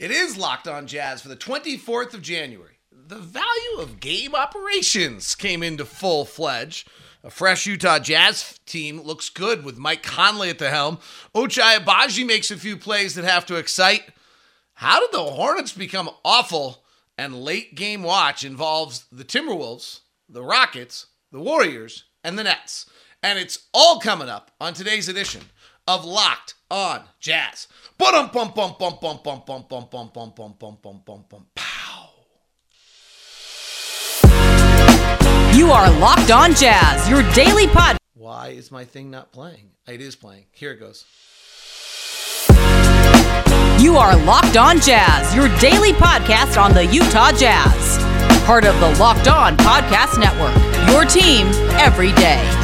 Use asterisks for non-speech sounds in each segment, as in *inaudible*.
It is Locked On Jazz for the 24th of January. The value of game operations came into full fledged. A fresh Utah Jazz team looks good with Mike Conley at the helm. Ochai Agbaji makes a few plays that have to excite. How did the Hornets become awful? And late game watch involves the Timberwolves, the Rockets, the Warriors, and the Nets. And it's all coming up on today's edition of Locked On Jazz. Bum bum bum bum bum bum bum bum bum bum bum bum bum bum bum pow. You are Locked On Jazz, your daily pod. Why is my thing not playing? It is playing. Here it goes. You are Locked On Jazz, your daily podcast on the Utah Jazz. Part of the Locked On Podcast Network. Your team every day.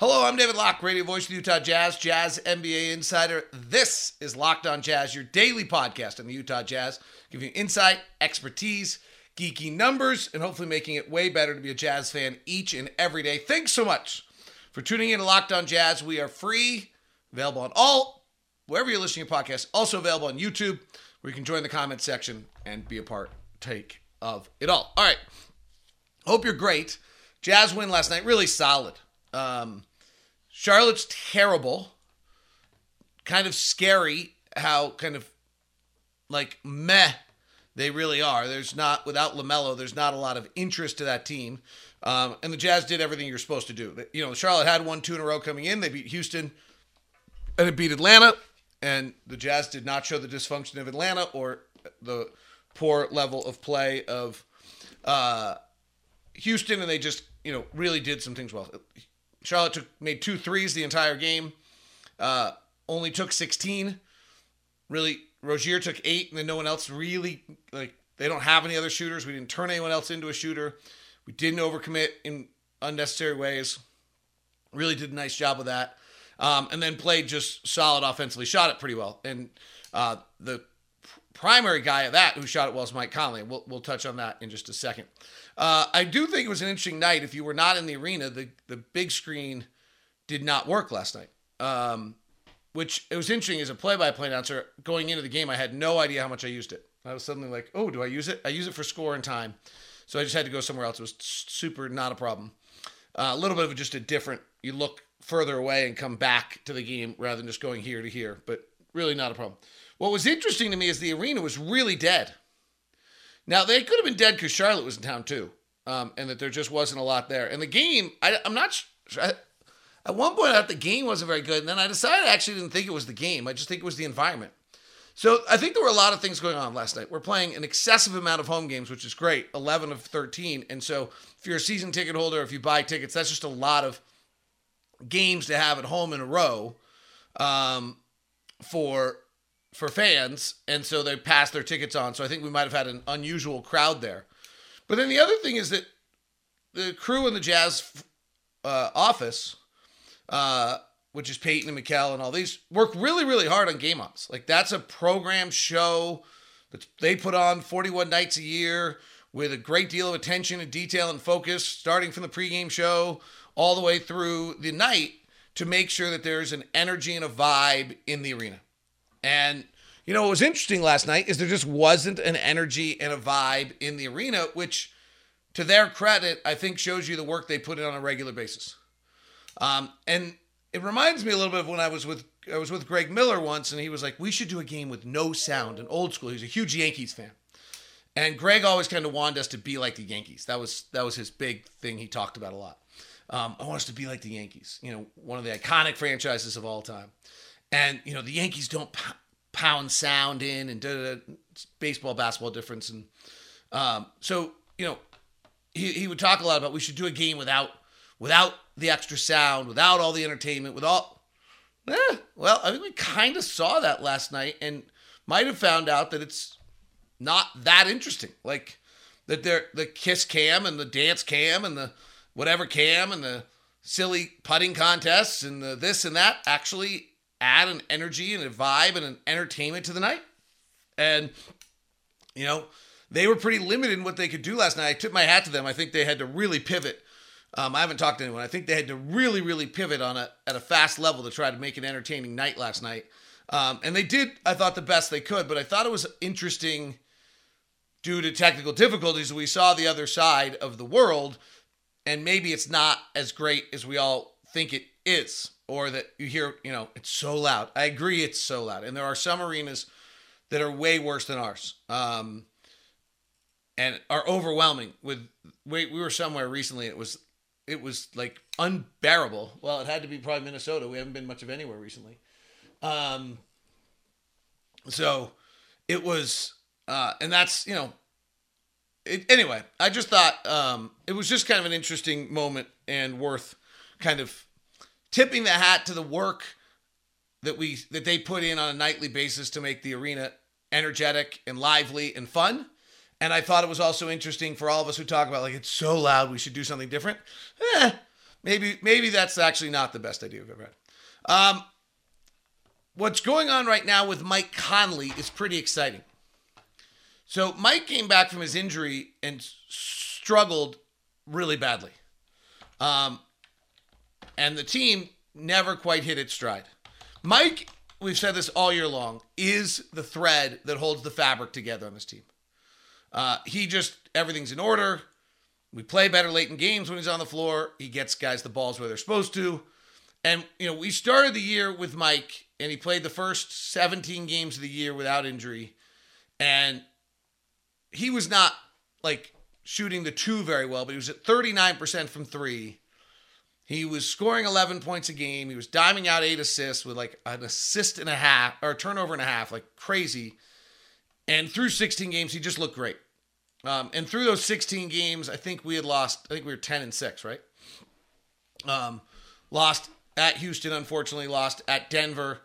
Hello, I'm David Locke, radio voice of the Utah Jazz, Jazz NBA insider. This is Locked On Jazz, your daily podcast on the Utah Jazz, giving you insight, expertise, geeky numbers, and hopefully making it way better to be a Jazz fan each and every day. Thanks so much for tuning in to Locked On Jazz. We are free, available on all, wherever you're listening to your podcast, also available on YouTube, where you can join the comment section and be a part, take of it all. All right. Hope you're great. Jazz win last night, really solid. Um, Charlotte's terrible. Kind of scary how kind of like meh they really are. There's not without Lamelo. There's not a lot of interest to that team. Um, and the Jazz did everything you're supposed to do. You know, Charlotte had one two in a row coming in. They beat Houston, and it beat Atlanta. And the Jazz did not show the dysfunction of Atlanta or the poor level of play of uh, Houston. And they just you know really did some things well. Charlotte took made two threes the entire game. Uh, only took 16. Really, Rozier took eight, and then no one else really like. They don't have any other shooters. We didn't turn anyone else into a shooter. We didn't overcommit in unnecessary ways. Really did a nice job of that. Um, and then played just solid offensively. Shot it pretty well. And uh, the primary guy of that who shot it well is Mike Conley. We'll, we'll touch on that in just a second. Uh, I do think it was an interesting night. If you were not in the arena, the, the big screen did not work last night. Um, which it was interesting as a play-by-play announcer going into the game. I had no idea how much I used it. I was suddenly like, "Oh, do I use it? I use it for score and time." So I just had to go somewhere else. It was super not a problem. Uh, a little bit of just a different. You look further away and come back to the game rather than just going here to here, but really not a problem. What was interesting to me is the arena was really dead. Now they could have been dead because Charlotte was in town too, um, and that there just wasn't a lot there. And the game, I, am not. I, at one point, I thought the game wasn't very good, and then I decided I actually didn't think it was the game. I just think it was the environment. So I think there were a lot of things going on last night. We're playing an excessive amount of home games, which is great, 11 of 13. And so if you're a season ticket holder, if you buy tickets, that's just a lot of games to have at home in a row um, for for fans, and so they passed their tickets on. So I think we might have had an unusual crowd there. But then the other thing is that the crew in the Jazz uh, office, uh, which is Peyton and Mikal and all these, work really, really hard on game ops. Like that's a program show that they put on 41 nights a year with a great deal of attention and detail and focus, starting from the pregame show all the way through the night to make sure that there's an energy and a vibe in the arena. And you know what was interesting last night is there just wasn't an energy and a vibe in the arena, which to their credit, I think shows you the work they put in on a regular basis. Um, and it reminds me a little bit of when I was with I was with Greg Miller once, and he was like, "We should do a game with no sound." And old school, he's a huge Yankees fan, and Greg always kind of wanted us to be like the Yankees. That was that was his big thing. He talked about a lot. Um, I want us to be like the Yankees, you know, one of the iconic franchises of all time. And you know, the Yankees don't pound sound in and da, da, baseball, basketball difference, and um, so you know, he he would talk a lot about we should do a game without without the extra sound, without all the entertainment, with all. Eh, well, I think we kind of saw that last night, and might have found out that it's not that interesting. Like that, they're the kiss cam and the dance cam and the whatever cam and the silly putting contests and the this and that actually add an energy and a vibe and an entertainment to the night. And you know, they were pretty limited in what they could do last night. I took my hat to them. I think they had to really pivot um, I haven't talked to anyone. I think they had to really, really pivot on a at a fast level to try to make an entertaining night last night. Um, and they did, I thought, the best they could, but I thought it was interesting due to technical difficulties. We saw the other side of the world, and maybe it's not as great as we all think it is, or that you hear, you know, it's so loud. I agree, it's so loud. And there are some arenas that are way worse than ours. Um, and are overwhelming with we, we were somewhere recently it was it was like unbearable well it had to be probably minnesota we haven't been much of anywhere recently um so it was uh and that's you know it, anyway i just thought um it was just kind of an interesting moment and worth kind of tipping the hat to the work that we that they put in on a nightly basis to make the arena energetic and lively and fun and I thought it was also interesting for all of us who talk about like it's so loud, we should do something different. Eh, maybe maybe that's actually not the best idea we've ever had. Um, what's going on right now with Mike Conley is pretty exciting. So Mike came back from his injury and struggled really badly, um, and the team never quite hit its stride. Mike, we've said this all year long, is the thread that holds the fabric together on this team. Uh, he just everything's in order. We play better late in games when he's on the floor. He gets guys the balls where they're supposed to. And you know, we started the year with Mike, and he played the first 17 games of the year without injury, and he was not like shooting the two very well, but he was at 39% from three. He was scoring 11 points a game. He was diming out eight assists with like an assist and a half or a turnover and a half, like crazy. And through 16 games, he just looked great. Um, and through those 16 games, I think we had lost, I think we were 10 and 6, right? Um, lost at Houston, unfortunately, lost at Denver.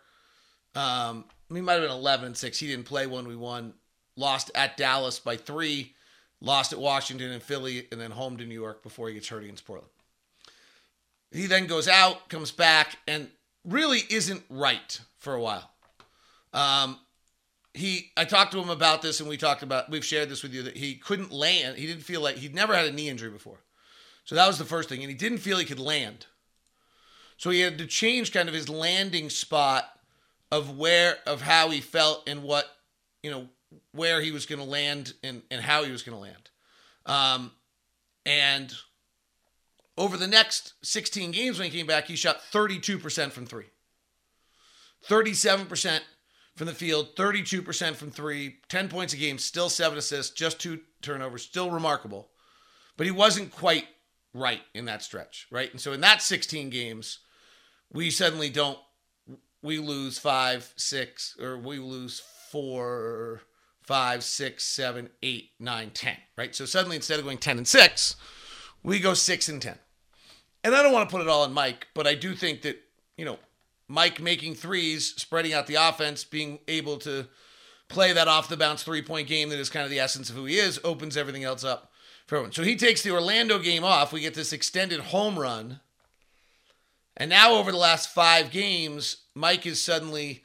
Um, we might have been 11 and 6. He didn't play when we won. Lost at Dallas by three. Lost at Washington and Philly, and then home to New York before he gets hurt against Portland. He then goes out, comes back, and really isn't right for a while. Um, he I talked to him about this and we talked about we've shared this with you that he couldn't land. He didn't feel like he'd never had a knee injury before. So that was the first thing and he didn't feel he could land. So he had to change kind of his landing spot of where of how he felt and what, you know, where he was going to land and and how he was going to land. Um and over the next 16 games when he came back, he shot 32% from 3. 37% from the field, 32% from three, 10 points a game, still seven assists, just two turnovers, still remarkable. But he wasn't quite right in that stretch, right? And so in that 16 games, we suddenly don't, we lose five, six, or we lose four, five, six, seven, eight, nine, ten, right? So suddenly instead of going 10 and six, we go six and 10. And I don't want to put it all on Mike, but I do think that, you know, Mike making threes, spreading out the offense, being able to play that off the bounce three point game that is kind of the essence of who he is, opens everything else up for everyone. So he takes the Orlando game off. We get this extended home run. And now, over the last five games, Mike is suddenly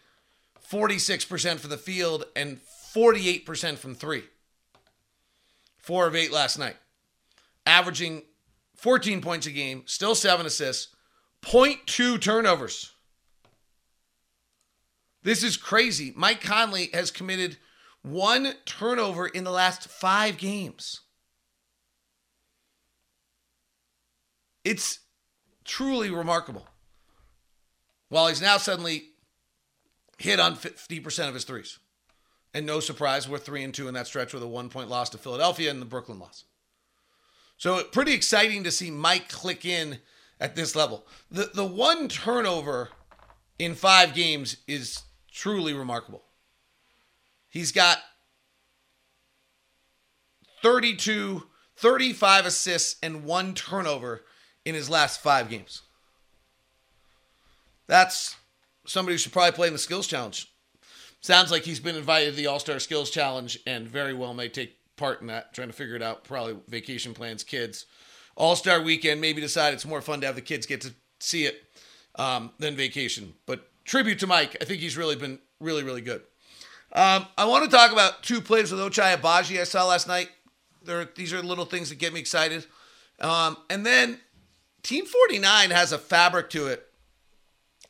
46% for the field and 48% from three. Four of eight last night. Averaging 14 points a game, still seven assists, 0.2 turnovers. This is crazy. Mike Conley has committed one turnover in the last five games. It's truly remarkable. While he's now suddenly hit on 50% of his threes. And no surprise, we're three and two in that stretch with a one point loss to Philadelphia and the Brooklyn loss. So pretty exciting to see Mike click in at this level. The the one turnover in five games is truly remarkable. He's got 32, 35 assists and one turnover in his last five games. That's somebody who should probably play in the skills challenge. Sounds like he's been invited to the All Star Skills Challenge and very well may take part in that, trying to figure it out. Probably vacation plans, kids. All Star weekend, maybe decide it's more fun to have the kids get to see it um, than vacation. But tribute to Mike. I think he's really been really, really good. Um, I want to talk about two plays with Ochai Agbaji I saw last night. There, these are little things that get me excited. Um, and then Team 49 has a fabric to it,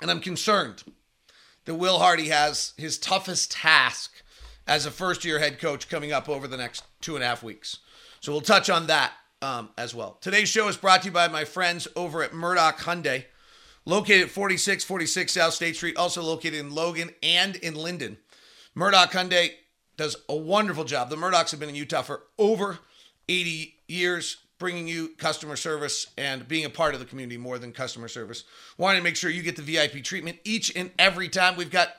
and I'm concerned that Will Hardy has his toughest task as a first year head coach coming up over the next two and a half weeks. So we'll touch on that um, as well. Today's show is brought to you by my friends over at Murdock Hyundai, located at 4646 South State Street, also located in Logan and in Lindon. Murdock Hyundai does a wonderful job. The Murdocks have been in Utah for over 80 years, bringing you customer service and being a part of the community more than customer service. Wanting to make sure you get the VIP treatment each and every time. We've got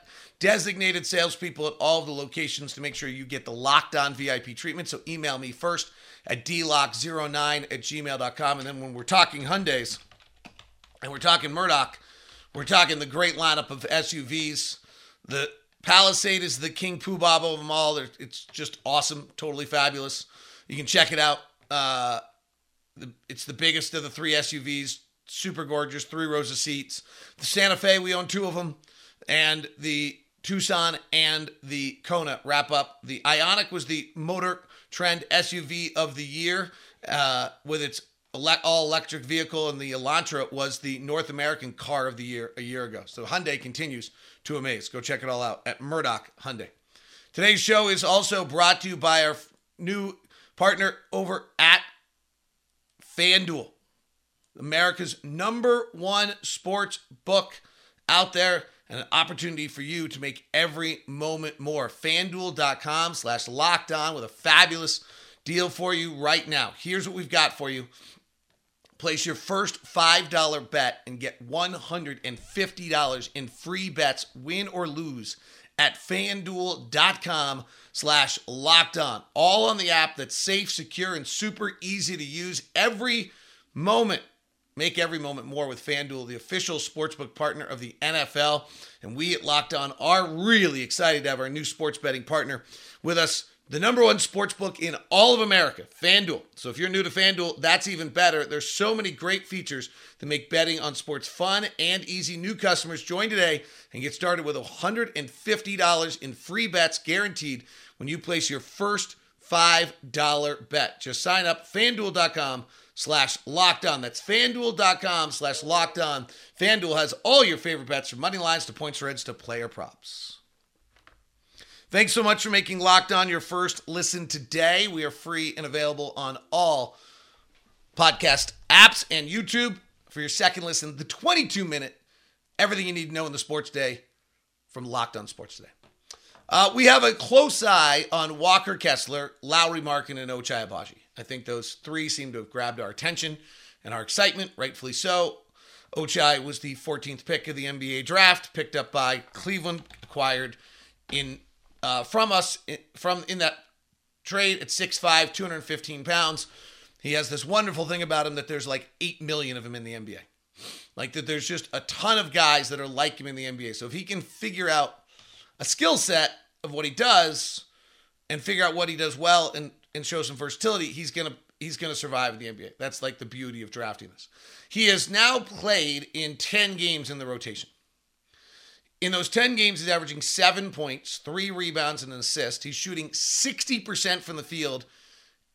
designated salespeople at all the locations to make sure you get the locked on VIP treatment. So email me first at dlock09 at gmail.com. And then when we're talking Hyundais and we're talking Murdock, we're talking the great lineup of SUVs. The Palisade is the king poobah of them all. It's just awesome, totally fabulous. You can check it out. Uh, it's the biggest of the three SUVs, super gorgeous, three rows of seats. The Santa Fe, we own two of them, and the Tucson and the Kona wrap up. The Ioniq was the motor trend SUV of the year uh, with its all electric vehicle, and the Elantra was the North American car of the year a year ago. So Hyundai continues to amaze. Go check it all out at Murdock Hyundai. Today's show is also brought to you by our new partner over at FanDuel, America's number one sports book out there and an opportunity for you to make every moment more. FanDuel.com slash locked on with a fabulous deal for you right now. Here's what we've got for you. Place your first $5 bet and get $150 in free bets, win or lose, at fanduel.com slash locked on. All on the app that's safe, secure, and super easy to use every moment. Make every moment more with FanDuel, the official sportsbook partner of the NFL. And we at Locked On are really excited to have our new sports betting partner with us the number one sports book in all of America, FanDuel. So if you're new to FanDuel, that's even better. There's so many great features that make betting on sports fun and easy. New customers join today and get started with $150 in free bets guaranteed when you place your first $5 bet. Just sign up fanduel.com slash locked on. That's fanduel.com slash locked on. FanDuel has all your favorite bets from money lines to points spreads to player props. Thanks so much for making Locked On your first listen today. We are free and available on all podcast apps and YouTube for your second listen. The 22 minute, everything you need to know in the sports day from Locked On Sports Today. Uh, we have a close eye on Walker Kessler, Lauri Markkanen, and Ochai Agbaji. I think those three seem to have grabbed our attention and our excitement, rightfully so. Ochai was the 14th pick of the NBA draft, picked up by Cleveland, acquired in uh, from us from in that trade at 6'5, 215 pounds. He has this wonderful thing about him that there's like 8 million of him in the NBA. Like that there's just a ton of guys that are like him in the NBA. So if he can figure out a skill set of what he does and figure out what he does well and, and show some versatility, he's gonna he's gonna survive in the NBA. That's like the beauty of drafting this. He has now played in 10 games in the rotation. In those 10 games, he's averaging seven points, three rebounds, and an assist. He's shooting 60% from the field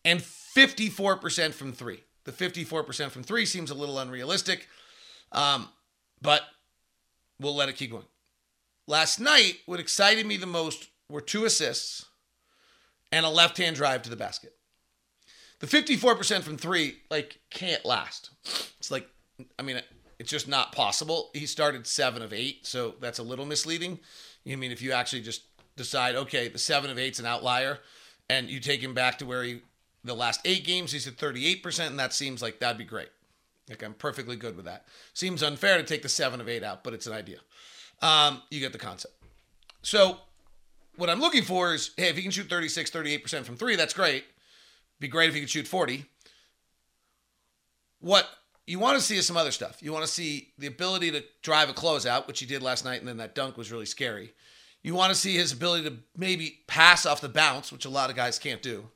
and 54% from three. The 54% from three seems a little unrealistic, um, but we'll let it keep going. Last night, what excited me the most were two assists and a left hand drive to the basket. The 54% from three, like, can't last. It's like, I mean, it's just not possible. He started seven of eight, so that's a little misleading. I mean, if you actually just decide, okay, the seven of eight's an outlier, and you take him back to where he, the last eight games, he's at 38%, and that seems like that'd be great. Like, I'm perfectly good with that. Seems unfair to take the seven of eight out, but it's an idea. Um, you get the concept. So, what I'm looking for is hey, if he can shoot 36, 38% from three, that's great. Be great if he could shoot 40. What you want to see is some other stuff. You want to see the ability to drive a closeout, which he did last night, and then that dunk was really scary. You want to see his ability to maybe pass off the bounce, which a lot of guys can't do.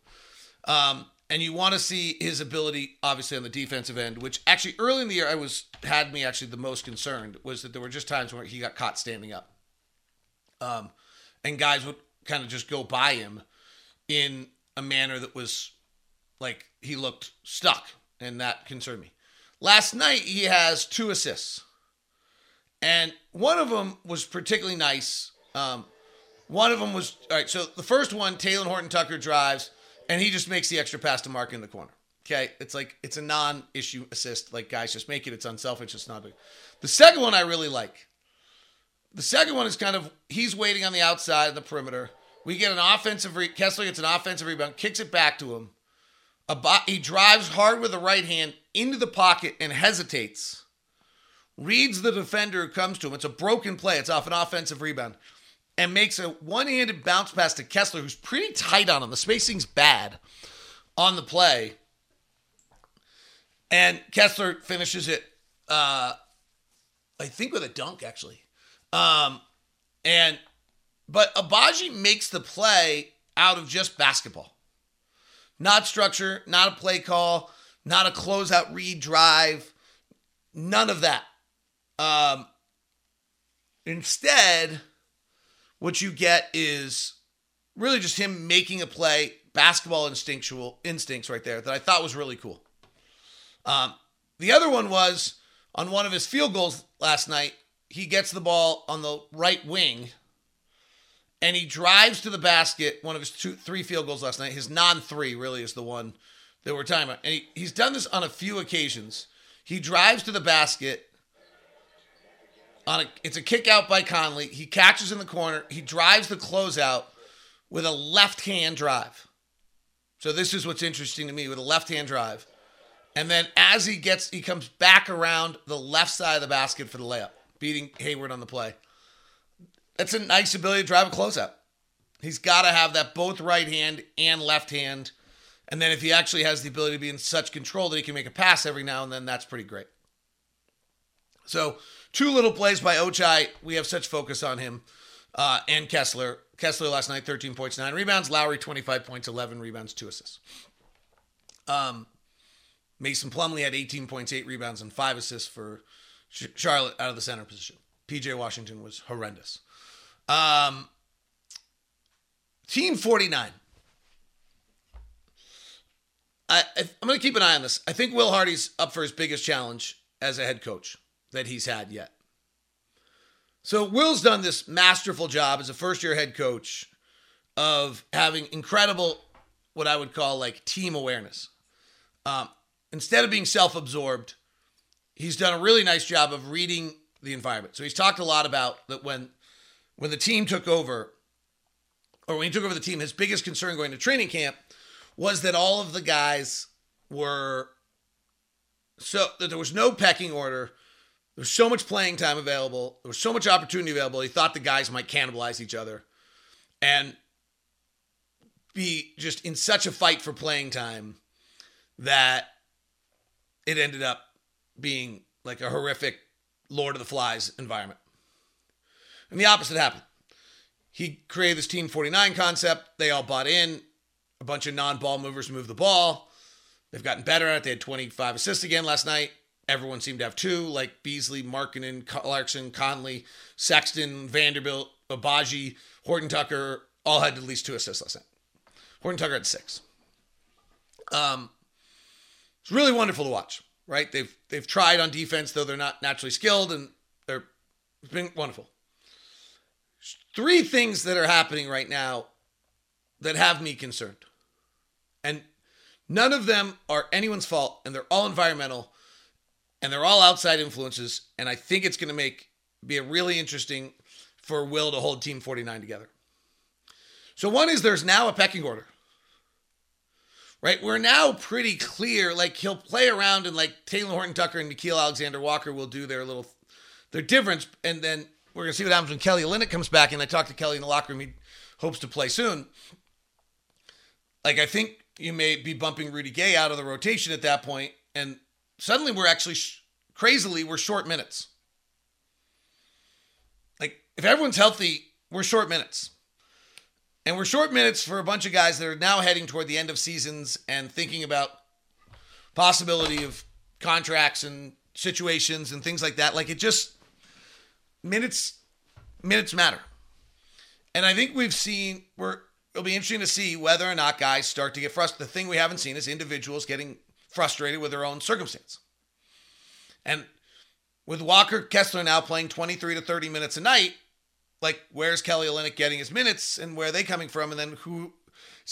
Um, and you want to see his ability, obviously, on the defensive end, which actually early in the year I was had me actually the most concerned was that there were just times where he got caught standing up, um, and guys would kind of just go by him in a manner that was like he looked stuck, and that concerned me. Last night, he has two assists. And one of them was particularly nice. Um, one of them was all right. So the first one, Taylor Horton Tucker drives, and he just makes the extra pass to Mark in the corner. Okay, it's like it's a non-issue assist. Like guys, just make it. It's unselfish. It's not big. The second one I really like. The second one is kind of he's waiting on the outside of the perimeter. We get an offensive. Re- Kessler gets an offensive rebound, kicks it back to him. Bo- he drives hard with the right hand into the pocket and hesitates. Reads the defender who comes to him. It's a broken play. It's off an offensive rebound, and makes a one-handed bounce pass to Kessler, who's pretty tight on him. The spacing's bad on the play, and Kessler finishes it. Uh, I think with a dunk actually. Um, and but Agbaji makes the play out of just basketball. Not structure, not a play call, not a closeout read drive, none of that. Um, instead, what you get is really just him making a play, basketball instinctual instincts right there that I thought was really cool. Um, the other one was on one of his field goals last night. He gets the ball on the right wing and he drives to the basket. One of his two, three field goals last night. His non three really is the one that we're talking about. And he, he's done this on a few occasions. He drives to the basket. On a, it's a kick out by Conley. He catches in the corner. He drives the closeout with a left hand drive. So this is what's interesting to me with a left hand drive. And then as he gets, he comes back around the left side of the basket for the layup, beating Hayward on the play. That's a nice ability to drive a closeout. He's got to have that both right hand and left hand. And then if he actually has the ability to be in such control that he can make a pass every now and then, that's pretty great. So, two little plays by Ochai. We have such focus on him uh, and Kessler. Kessler last night, 13 points, 9 rebounds. Lauri, 25 points, 11 rebounds, 2 assists. Um, Mason Plumlee had 18 points, 8 rebounds, and 5 assists for Charlotte out of the center position. PJ Washington was horrendous. Um, team 49. I, I, am going to keep an eye on this. I think Will Hardy's up for his biggest challenge as a head coach that he's had yet. So, Will's done this masterful job as a first year head coach of having incredible, what I would call like team awareness. Um, instead of being self absorbed, he's done a really nice job of reading the environment. So, he's talked a lot about that when when the team took over, or when he took over the team, his biggest concern going to training camp was that all of the guys were so that there was no pecking order. There was so much playing time available. There was so much opportunity available. He thought the guys might cannibalize each other and be just in such a fight for playing time that it ended up being like a horrific Lord of the Flies environment. And the opposite happened. He created this Team 49 concept. They all bought in. A bunch of non ball movers move the ball. They've gotten better at it. They had 25 assists again last night. Everyone seemed to have two, like Beasley, Markkanen, Clarkson, Conley, Sexton, Vanderbilt, Agbaji, Horton Tucker, all had at least two assists last night. Horton Tucker had six. Um, it's really wonderful to watch, right? They've they've tried on defense, though they're not naturally skilled, and they're it's been wonderful three things that are happening right now that have me concerned. And none of them are anyone's fault, and they're all environmental, and they're all outside influences. And I think it's going to make be a really interesting for Will to hold Team 49 together. So one is there's now a pecking order. Right? We're now pretty clear. Like he'll play around and like Taylor Horton Tucker and Nickeil Alexander Walker will do their little their difference. And then we're to see what happens when Kelly Olynyk comes back. And I talked to Kelly in the locker room. He hopes to play soon. Like, I think you may be bumping Rudy Gay out of the rotation at that point, And suddenly we're actually, sh- crazily, we're short minutes. Like, if everyone's healthy, we're short minutes. And we're short minutes for a bunch of guys that are now heading toward the end of seasons and thinking about possibility of contracts and situations and things like that. Like it just minutes minutes matter. And I think we've seen we're it'll be interesting to see whether or not guys start to get frustrated. The thing we haven't seen is individuals getting frustrated with their own circumstance. And with Walker Kessler now playing 23 to 30 minutes a night, like where's Kelly Olynyk getting his minutes and where are they coming from? And then who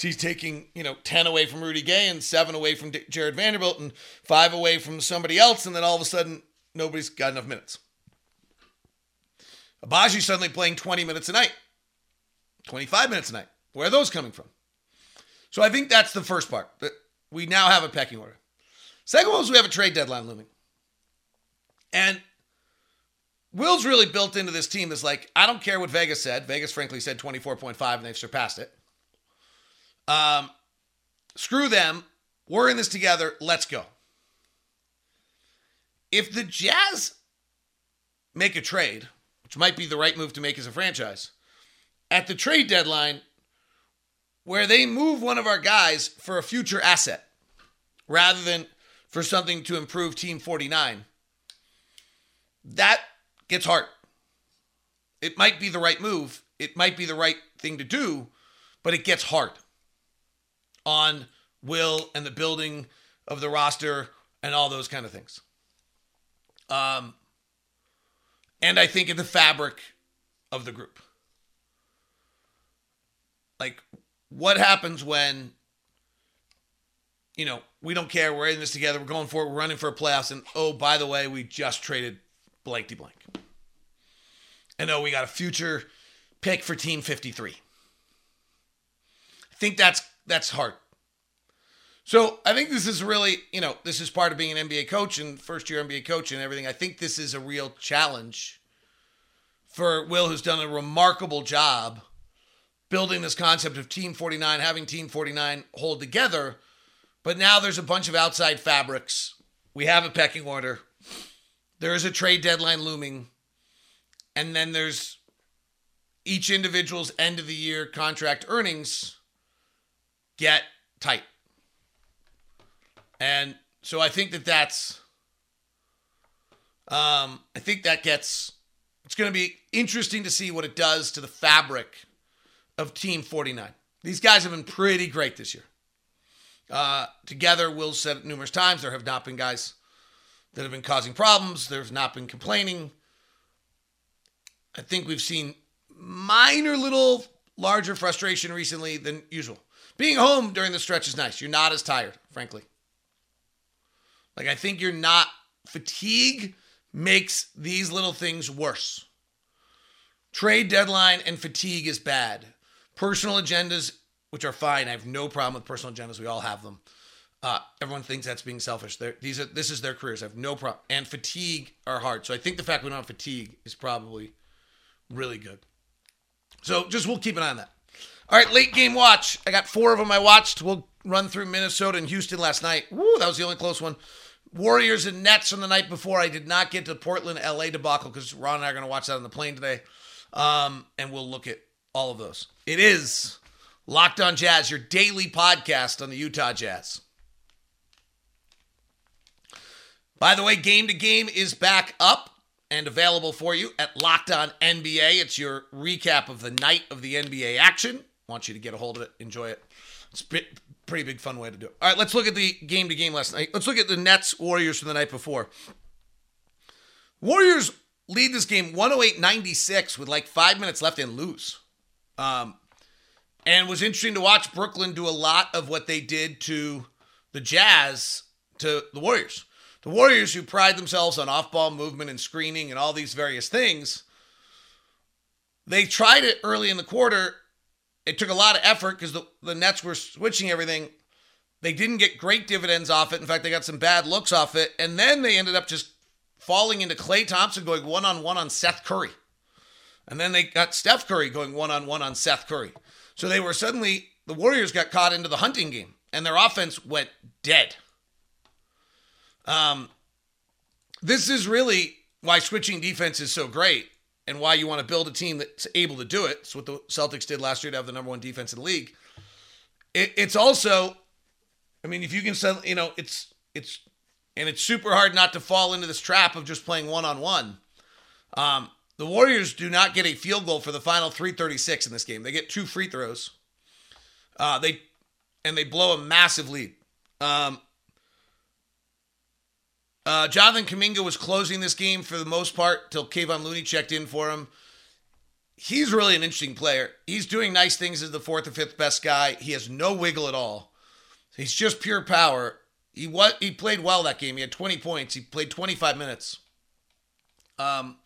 he's taking, you know, 10 away from Rudy Gay and seven away from Jared Vanderbilt and five away from somebody else. And then all of a sudden, nobody's got enough minutes. Agbaji suddenly playing 20 minutes a night, 25 minutes a night. Where are those coming from? So I think that's the first part. That we now have a pecking order. Second one is we have a trade deadline looming. And Will's really built into this team is like, I don't care what Vegas said. Vegas, frankly, said 24.5 and they've surpassed it. Um, screw them. We're in this together. Let's go. If the Jazz make a trade, which might be the right move to make as a franchise, at the trade deadline, where they move one of our guys for a future asset rather than for something to improve Team 49, that gets hard. It might be the right move, it might be the right thing to do, but it gets hard on Will and the building of the roster and all those kind of things. Um, and I think in the fabric of the group. Like, what happens when, you know, we don't care, we're in this together, we're going for it, we're running for a playoffs, and oh, by the way, we just traded blankety blank. And oh, we got a future pick for Team 53. I think that's that's hard. So I think this is really, you know, this is part of being an NBA coach and first year NBA coach and everything. I think this is a real challenge for Will, who's done a remarkable job building this concept of Team 49, having Team 49 hold together. But now there's a bunch of outside fabrics. We have a pecking order. There is a trade deadline looming. And then there's each individual's end of the year contract earnings get tight. And so I think that that's, um, I think that gets, it's going to be interesting to see what it does to the fabric of Team 49. These guys have been pretty great this year. Uh, together, Will said numerous times, there have not been guys that have been causing problems. There's not been complaining. I think we've seen minor little larger frustration recently than usual. Being home during the stretch is nice. You're not as tired, frankly. Like, I think you're not, fatigue makes these little things worse. Trade deadline and fatigue is bad. Personal agendas, which are fine. I have no problem with personal agendas. We all have them. Uh, everyone thinks that's being selfish. They're, these are this is their careers. I have no problem. And fatigue are hard. So I think the fact we don't have fatigue is probably really good. So just we'll keep an eye on that. All right, late game watch. I got four of them I watched. We'll run through Minnesota and Houston last night. Woo, that was the only close one. Warriors and Nets from the night before. I did not get to Portland, LA debacle because Ron and I are going to watch that on the plane today. Um, and we'll look at all of those. It is Locked on Jazz, your daily podcast on the Utah Jazz. By the way, Game to Game is back up and available for you at Locked On NBA. It's your recap of the night of the NBA action. want you to get a hold of it, enjoy it. It's a pretty big fun way to do it. All right, let's look at the game to game last night. Let's look at the Nets Warriors from the night before. Warriors lead this game 108 96 with like five minutes left and lose. Um, and was interesting to watch Brooklyn do a lot of what they did to the Jazz to the Warriors. The Warriors, who pride themselves on off ball movement and screening and all these various things, they tried it early in the quarter. It took a lot of effort because the, the Nets were switching everything. They didn't get great dividends off it. In fact, they got some bad looks off it. And then they ended up just falling into Klay Thompson going one on one on Seth Curry. And then they got Steph Curry going one on one on Seth Curry. So they were suddenly, the Warriors got caught into the hunting game and their offense went dead. Um, this is really why switching defense is so great and why you want to build a team that's able to do it. It's what the Celtics did last year to have the number one defense in the league. It, it's also, I mean, if you can sell, you know, it's it's and it's super hard not to fall into this trap of just playing one on one. The Warriors do not get a field goal for the final 336 in this game. They get two free throws. Uh, they and they blow a massive lead. Um, Uh, Jonathan Kuminga was closing this game for the most part till Kevon Looney checked in for him. He's really an interesting player. He's doing nice things as the fourth or fifth best guy. He has no wiggle at all. He's just pure power. He what he played well that game. He had 20 points. He played 25 minutes. Um,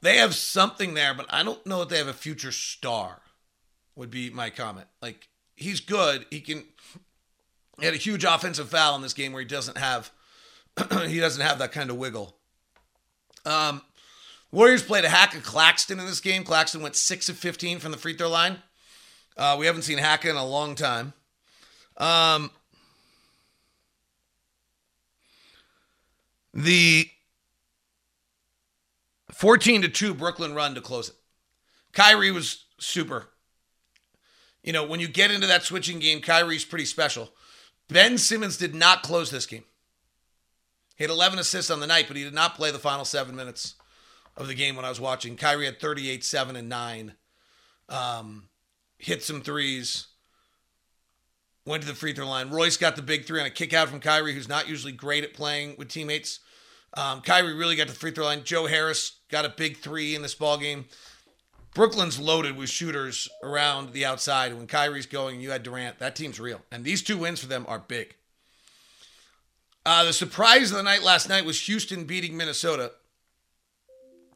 they have something there, but I don't know if they have a future star. Would be my comment. Like he's good. He can. He had a huge offensive foul in this game where he doesn't have. *clears throat* he doesn't have that kind of wiggle. Um, Warriors played a hack of Claxton in this game. Claxton went six of 15 from the free throw line. Uh, we haven't seen Haka in a long time. Um, the 14 to 2 Brooklyn run to close it. Kyrie was super. You know, when you get into that switching game, Kyrie's pretty special. Ben Simmons did not close this game. He had 11 assists on the night, but he did not play the final seven minutes of the game when I was watching. Kyrie had 38, 7, and 9. Um, hit some threes. Went to the free throw line. Royce got the big three on a kick out from Kyrie, who's not usually great at playing with teammates. Um, Kyrie really got to the free throw line. Joe Harris got a big three in this ball game. Brooklyn's loaded with shooters around the outside. When Kyrie's going, you had Durant. That team's real, and these two wins for them are big. Uh, the surprise of the night last night was Houston beating Minnesota.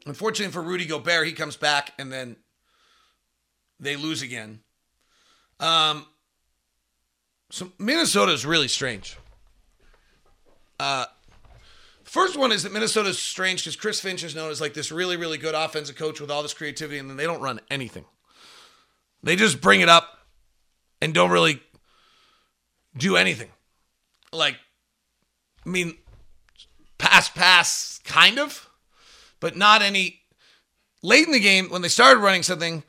Unfortunately for Rudy Gobert, he comes back and then they lose again. Um, so Minnesota is really strange. Uh, First one is that Minnesota is strange because Chris Finch is known as like this really, really good offensive coach with all this creativity, and then they don't run anything. They just bring it up and don't really do anything. Like, I mean, pass, pass, kind of, but not any. Late in the game, when they started running something,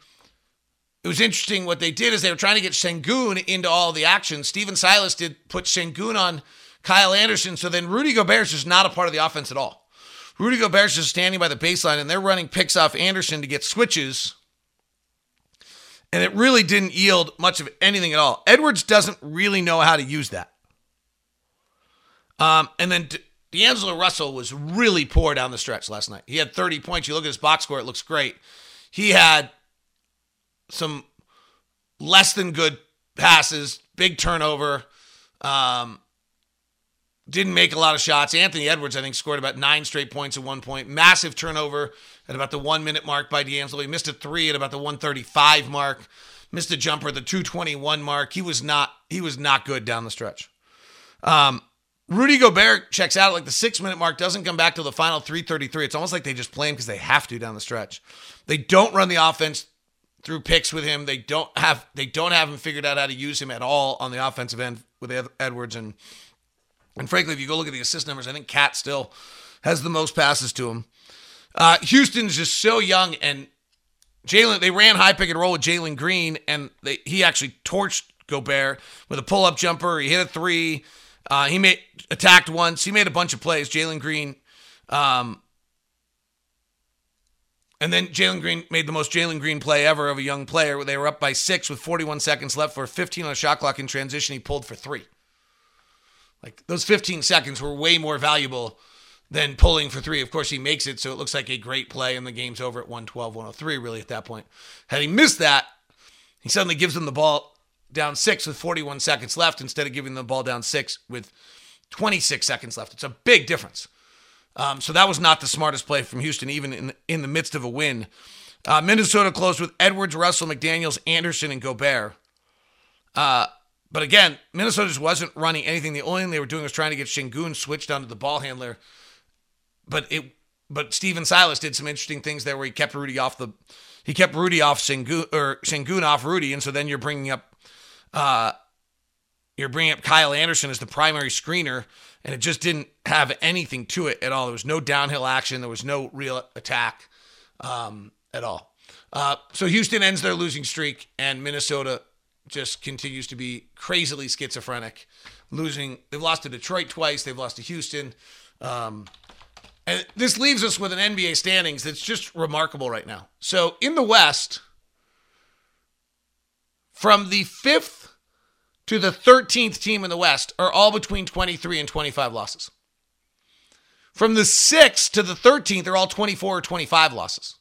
it was interesting. What they did is they were trying to get Sengun into all the action. Stephen Silas did put Sengun on Kyle Anderson. So then Rudy Gobert's just not a part of the offense at all. Rudy Gobert's just standing by the baseline and they're running picks off Anderson to get switches. And it really didn't yield much of anything at all. Edwards doesn't really know how to use that. Um, and then D'Angelo Russell was really poor down the stretch last night. He had 30 points. You look at his box score, it looks great. He had some less than good passes, big turnover. Um, didn't make a lot of shots. Anthony Edwards, I think, scored about nine straight points at one point. Massive turnover at about the one minute mark by D'Angelo. He missed a three at about the 135 mark. Missed a jumper at the 221 mark. He was not he was not good down the stretch. Um, Rudy Gobert checks out at like the six minute mark, doesn't come back till the final 333. It's almost like they just play him because they have to down the stretch. They don't run the offense through picks with him. They don't have they don't have him figured out how to use him at all on the offensive end with Edwards and and frankly, if you go look at the assist numbers, I think KAT still has the most passes to him. Uh, Houston's just so young, and Jalen. They ran high pick and roll with Jalen Green, and they, he actually torched Gobert with a pull up jumper. He hit a three. Uh, he made attacked once. He made a bunch of plays. Jalen Green, um, and then Jalen Green made the most Jalen Green play ever of a young player. They were up by six with 41 seconds left for 15 on a shot clock in transition. He pulled for three. Like those 15 seconds were way more valuable than pulling for three. Of course, he makes it, so it looks like a great play, and the game's over at 112, 103, really, at that point. Had he missed that, he suddenly gives them the ball down six with 41 seconds left instead of giving them the ball down six with 26 seconds left. It's a big difference. Um, so that was not the smartest play from Houston, even in, in the midst of a win. Uh, Minnesota closed with Edwards, Russell, McDaniels, Anderson, and Gobert. Uh, but again, Minnesota just wasn't running anything. The only thing they were doing was trying to get Sengun switched onto the ball handler. But it but Stephen Silas did some interesting things there where he kept Rudy off the he kept Rudy off Sengun or Sengun off Rudy, and so then you're bringing up uh you're bringing up Kyle Anderson as the primary screener, and it just didn't have anything to it at all. There was no downhill action. There was no real attack um, at all. Uh, so Houston ends their losing streak, and Minnesota just continues to be crazily schizophrenic. Losing, they've lost to Detroit twice. They've lost to Houston. Um, and this leaves us with an NBA standings that's just remarkable right now. So in the West, from the fifth to the 13th team in the West are all between 23 and 25 losses. From the 6th to the 13th, they're all 24 or 25 losses.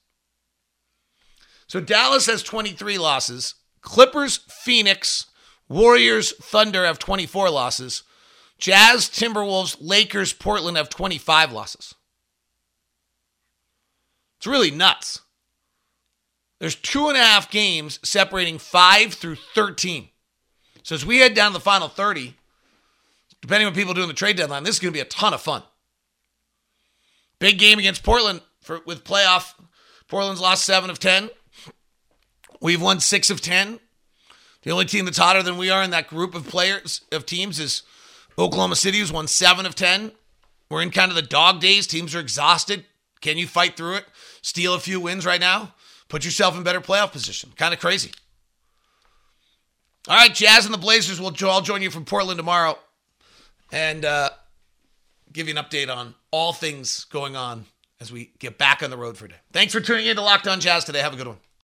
So Dallas has 23 losses. Clippers, Phoenix, Warriors, Thunder have 24 losses. Jazz, Timberwolves, Lakers, Portland have 25 losses. It's really nuts. There's two and a half games separating 5 through 13. So as we head down to the final 30, depending on people doing the trade deadline, this is going to be a ton of fun. Big game against Portland for with playoff. Portland's lost seven of ten. We've won six of ten. The only team that's hotter than we are in that group of players of teams is Oklahoma City, who's won seven of ten. We're in kind of the dog days. Teams are exhausted. Can you fight through it? Steal a few wins right now? Put yourself in better playoff position. Kind of crazy. All right, Jazz and the Blazers will all join you from Portland tomorrow. And uh, give you an update on all things going on as we get back on the road for a day. Thanks for tuning in to Locked On Jazz today. Have a good one.